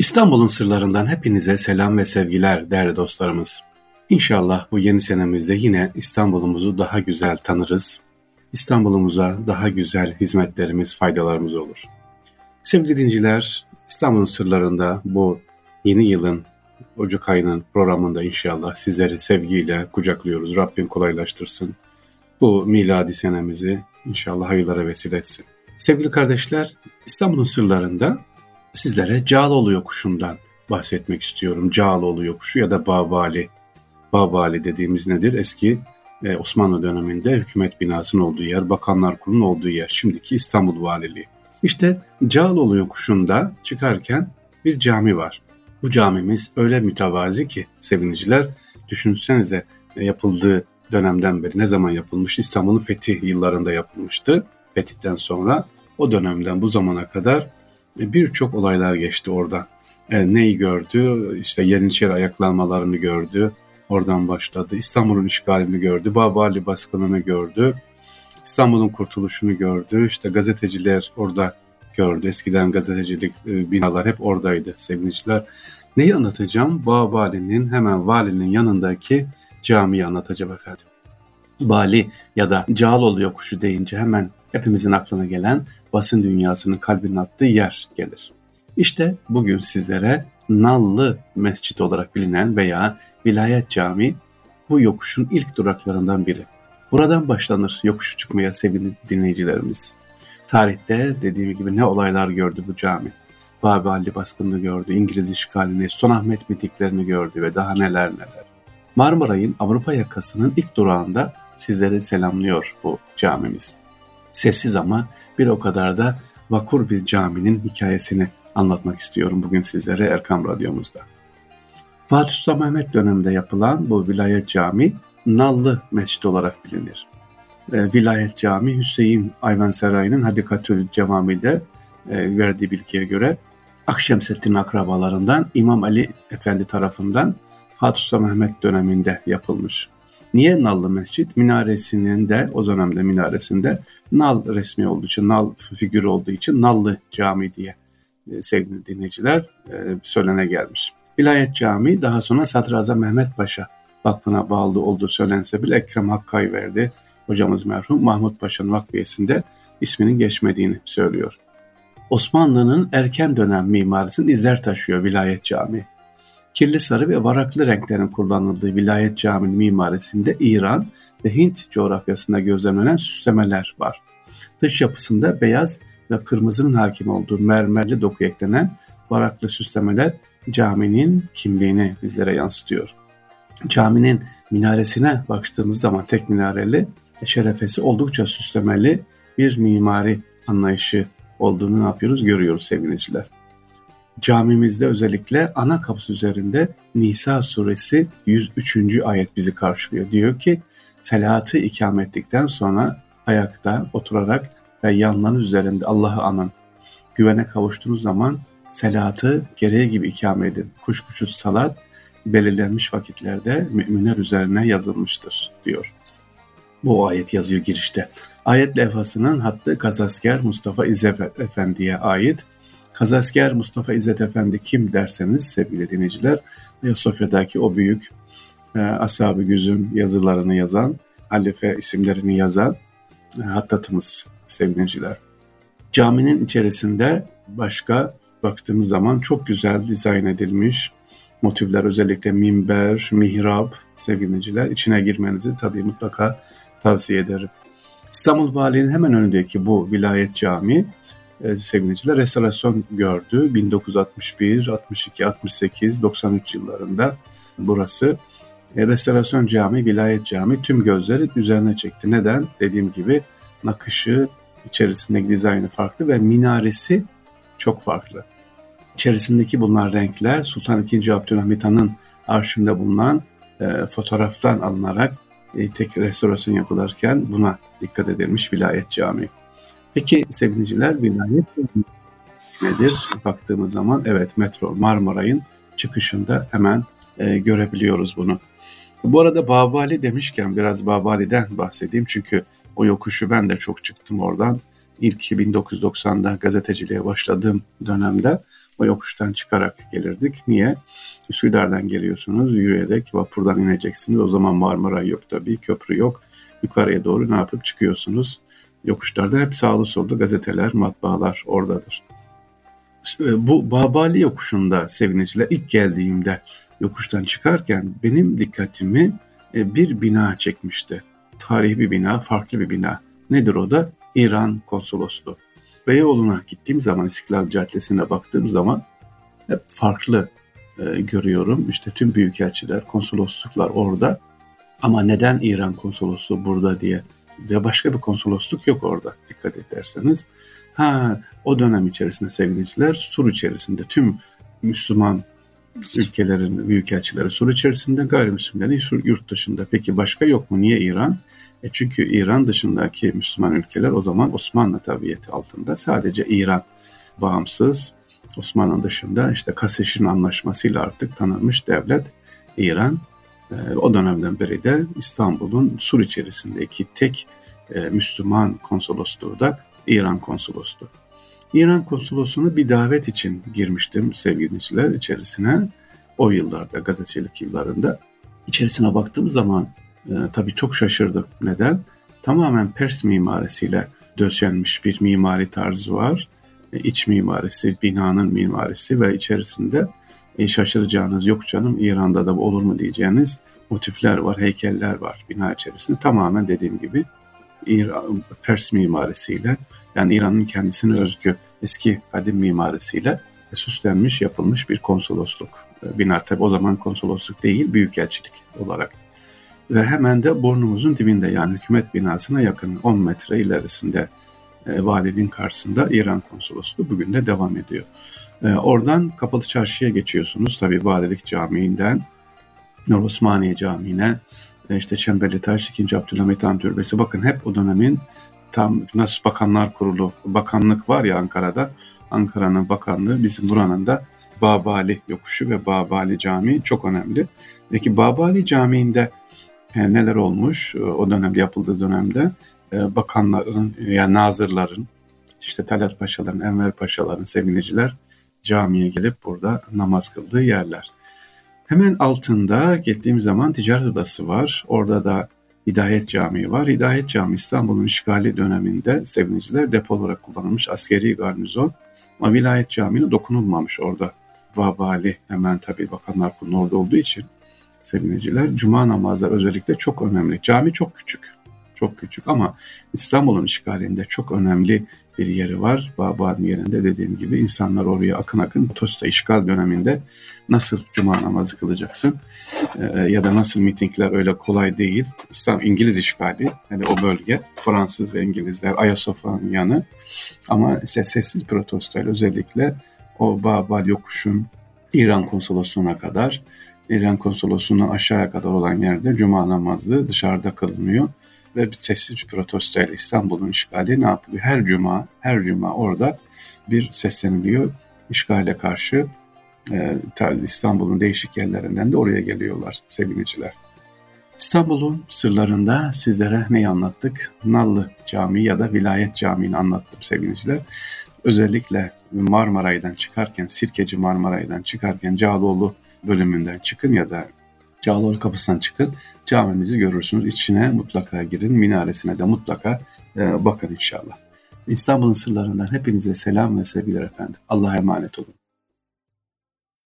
İstanbul'un sırlarından hepinize selam ve sevgiler değerli dostlarımız. İnşallah bu yeni senemizde yine İstanbul'umuzu daha güzel tanırız. İstanbul'umuza daha güzel hizmetlerimiz, faydalarımız olur. Sevgili dinciler, İstanbul'un sırlarında bu yeni yılın Ocak ayının programında inşallah sizleri sevgiyle kucaklıyoruz. Rabbim kolaylaştırsın. Bu miladi senemizi inşallah hayırlara vesile etsin. Sevgili kardeşler, İstanbul'un sırlarında sizlere Cağaloğlu yokuşundan bahsetmek istiyorum. Cağaloğlu yokuşu ya da Babali. Babali dediğimiz nedir? Eski e, Osmanlı döneminde hükümet binasının olduğu yer, bakanlar kurulunun olduğu yer. Şimdiki İstanbul Valiliği. İşte Cağaloğlu yokuşunda çıkarken bir cami var. Bu camimiz öyle mütevazi ki seviniciler düşünsenize e, yapıldığı dönemden beri ne zaman yapılmış? İstanbul'un fethi yıllarında yapılmıştı. Fetihten sonra o dönemden bu zamana kadar birçok olaylar geçti orada. E, neyi gördü? İşte Yeniçeri ayaklanmalarını gördü. Oradan başladı. İstanbul'un işgalini gördü. Babali baskınını gördü. İstanbul'un kurtuluşunu gördü. İşte gazeteciler orada gördü. Eskiden gazetecilik e, binalar hep oradaydı sevgiliciler. Neyi anlatacağım? Babali'nin hemen valinin yanındaki camiyi anlatacağım efendim. Bali ya da Cağaloğlu yokuşu deyince hemen hepimizin aklına gelen basın dünyasının kalbinin attığı yer gelir. İşte bugün sizlere Nallı Mescit olarak bilinen veya Vilayet Camii bu yokuşun ilk duraklarından biri. Buradan başlanır yokuşu çıkmaya sevgili dinleyicilerimiz. Tarihte dediğim gibi ne olaylar gördü bu cami. Babali baskını gördü, İngiliz işgalini, Sultanahmet mitiklerini gördü ve daha neler neler. Marmaray'ın Avrupa yakasının ilk durağında sizlere selamlıyor bu camimiz. Sessiz ama bir o kadar da vakur bir caminin hikayesini anlatmak istiyorum bugün sizlere Erkam Radyomuzda. Fatih Sultan Mehmet döneminde yapılan bu vilayet cami Nallı Mescid olarak bilinir. E, vilayet cami Hüseyin Ayvansarayı'nın Hadikatül Cevami'de e, verdiği bilgiye göre Akşemseddin akrabalarından İmam Ali Efendi tarafından Fatih Sultan Mehmet döneminde yapılmış. Niye Nallı Mescit? Minaresinin de o dönemde minaresinde nal resmi olduğu için, nal figürü olduğu için Nallı Cami diye e, sevgili dinleyiciler e, söylene gelmiş. Vilayet Camii daha sonra Sadrazam Mehmet Paşa Vakfı'na bağlı olduğu söylense bile Ekrem Hakkay verdi. Hocamız merhum Mahmut Paşa'nın vakfiyesinde isminin geçmediğini söylüyor. Osmanlı'nın erken dönem mimarisinin izler taşıyor Vilayet Camii kirli sarı ve varaklı renklerin kullanıldığı vilayet caminin mimarisinde İran ve Hint coğrafyasında gözlemlenen süslemeler var. Dış yapısında beyaz ve kırmızının hakim olduğu mermerli doku eklenen varaklı süslemeler caminin kimliğini bizlere yansıtıyor. Caminin minaresine baktığımız zaman tek minareli, şerefesi oldukça süslemeli bir mimari anlayışı olduğunu ne yapıyoruz görüyoruz sevgiliciler camimizde özellikle ana kapısı üzerinde Nisa suresi 103. ayet bizi karşılıyor. Diyor ki selatı ikame ettikten sonra ayakta oturarak ve yanlarınız üzerinde Allah'ı anın. Güvene kavuştuğunuz zaman selatı gereği gibi ikame edin. Kuşkusuz salat belirlenmiş vakitlerde müminler üzerine yazılmıştır diyor. Bu ayet yazıyor girişte. Ayet levhasının hattı Kazasker Mustafa İzzet Efendi'ye ait Kazasker Mustafa İzzet Efendi kim derseniz sevgili dinleyiciler, Ayasofya'daki o büyük e, Ashab-ı Güz'ün yazılarını yazan, halife isimlerini yazan e, hattatımız sevgili dinleyiciler. Caminin içerisinde başka baktığımız zaman çok güzel dizayn edilmiş motifler özellikle minber, mihrap sevgili dinleyiciler içine girmenizi tabii mutlaka tavsiye ederim. İstanbul Valiliğinin hemen önündeki bu vilayet cami e, sevgiliciler restorasyon gördü. 1961, 62, 68, 93 yıllarında burası e, restorasyon cami, vilayet cami tüm gözleri üzerine çekti. Neden? Dediğim gibi nakışı, içerisindeki dizaynı farklı ve minaresi çok farklı. İçerisindeki bunlar renkler Sultan II. Abdülhamit Han'ın arşivinde bulunan e, fotoğraftan alınarak e, tek restorasyon yapılırken buna dikkat edilmiş vilayet camii. Peki sevgiliciler vilayet nedir? Baktığımız zaman evet metro Marmaray'ın çıkışında hemen e, görebiliyoruz bunu. Bu arada Babali demişken biraz Babali'den bahsedeyim çünkü o yokuşu ben de çok çıktım oradan. İlk 1990'da gazeteciliğe başladığım dönemde o yokuştan çıkarak gelirdik. Niye? Üsküdar'dan geliyorsunuz yürüyerek vapurdan ineceksiniz. O zaman Marmara yok tabii, köprü yok. Yukarıya doğru ne yapıp çıkıyorsunuz? Yokuşlarda hep sağlı solda gazeteler, matbaalar oradadır. Bu Babali yokuşunda seviniciler ilk geldiğimde yokuştan çıkarken benim dikkatimi e, bir bina çekmişti. Tarihi bir bina, farklı bir bina. Nedir o da? İran konsolosluğu. Beyoğlu'na gittiğim zaman İstiklal Caddesi'ne baktığım zaman hep farklı e, görüyorum. İşte tüm büyükelçiler, konsolosluklar orada. Ama neden İran konsolosluğu burada diye ve başka bir konsolosluk yok orada dikkat ederseniz. Ha o dönem içerisinde sevgiliciler Sur içerisinde tüm Müslüman ülkelerin büyükelçileri Sur içerisinde gayrimüslimlerin yurt dışında. Peki başka yok mu? Niye İran? E çünkü İran dışındaki Müslüman ülkeler o zaman Osmanlı tabiyeti altında. Sadece İran bağımsız. Osmanlı dışında işte Kaseşin anlaşmasıyla artık tanınmış devlet İran. E, o dönemden beri de İstanbul'un Sur içerisindeki tek e, Müslüman konsolosluğu da İran konsolosluğu. İran konsolosluğuna bir davet için girmiştim sevgiliciler içerisine. O yıllarda, gazetecilik yıllarında. İçerisine baktığım zaman e, tabii çok şaşırdım. Neden? Tamamen Pers mimarisiyle döşenmiş bir mimari tarzı var. E, iç mimarisi, binanın mimarisi ve içerisinde e, şaşıracağınız yok canım İran'da da olur mu diyeceğiniz motifler var, heykeller var bina içerisinde. Tamamen dediğim gibi İran, Pers mimarisiyle yani İran'ın kendisine özgü eski kadim mimarisiyle süslenmiş yapılmış bir konsolosluk e, bina. Tabi o zaman konsolosluk değil büyükelçilik olarak. Ve hemen de burnumuzun dibinde yani hükümet binasına yakın 10 metre ilerisinde e, valiliğin karşısında İran konsolosluğu bugün de devam ediyor. E, oradan Kapalı Çarşı'ya geçiyorsunuz. Tabi valilik camiinden Nur Osmaniye Camii'ne e, işte Çemberli Taş, 2. Abdülhamit Han Türbesi. Bakın hep o dönemin tam nasıl bakanlar kurulu, bakanlık var ya Ankara'da. Ankara'nın bakanlığı bizim buranın da Babali yokuşu ve Babali Camii çok önemli. Peki Babali Camii'nde e, neler olmuş e, o dönemde yapıldığı dönemde e, bakanların yani nazırların işte Talat Paşaların, Enver Paşaların, seviniciler camiye gelip burada namaz kıldığı yerler. Hemen altında gittiğim zaman ticaret odası var. Orada da Hidayet Camii var. Hidayet Camii İstanbul'un işgali döneminde seviniciler depo olarak kullanılmış askeri garnizon. Ama Vilayet Camii'ne dokunulmamış orada. Vabali hemen tabii Bakanlar Kurulu orada olduğu için seviniciler. Cuma namazları özellikle çok önemli. Cami çok küçük. Çok küçük ama İstanbul'un işgalinde çok önemli bir yeri var. Baba'nın yerinde dediğim gibi insanlar oraya akın akın Tosta işgal döneminde nasıl cuma namazı kılacaksın ee, ya da nasıl mitingler öyle kolay değil. İstanbul İngiliz işgali yani o bölge Fransız ve İngilizler Ayasofya'nın yanı ama işte sessiz protestoyla özellikle o Babal yokuşun İran konsolosluğuna kadar İran konsolosluğundan aşağıya kadar olan yerde cuma namazı dışarıda kılınıyor ve bir sessiz bir protestoyla İstanbul'un işgali ne yapılıyor? Her cuma, her cuma orada bir sesleniliyor işgale karşı. E, İstanbul'un değişik yerlerinden de oraya geliyorlar seviniciler. İstanbul'un sırlarında sizlere neyi anlattık? Nallı Camii ya da Vilayet Camii'ni anlattım seviniciler. Özellikle Marmaray'dan çıkarken, Sirkeci Marmaray'dan çıkarken Cağaloğlu bölümünden çıkın ya da Cağaloğlu kapısından çıkın. Camimizi görürsünüz. İçine mutlaka girin. Minaresine de mutlaka e, bakın inşallah. İstanbul'un sırlarından hepinize selam ve sevgiler efendim. Allah'a emanet olun.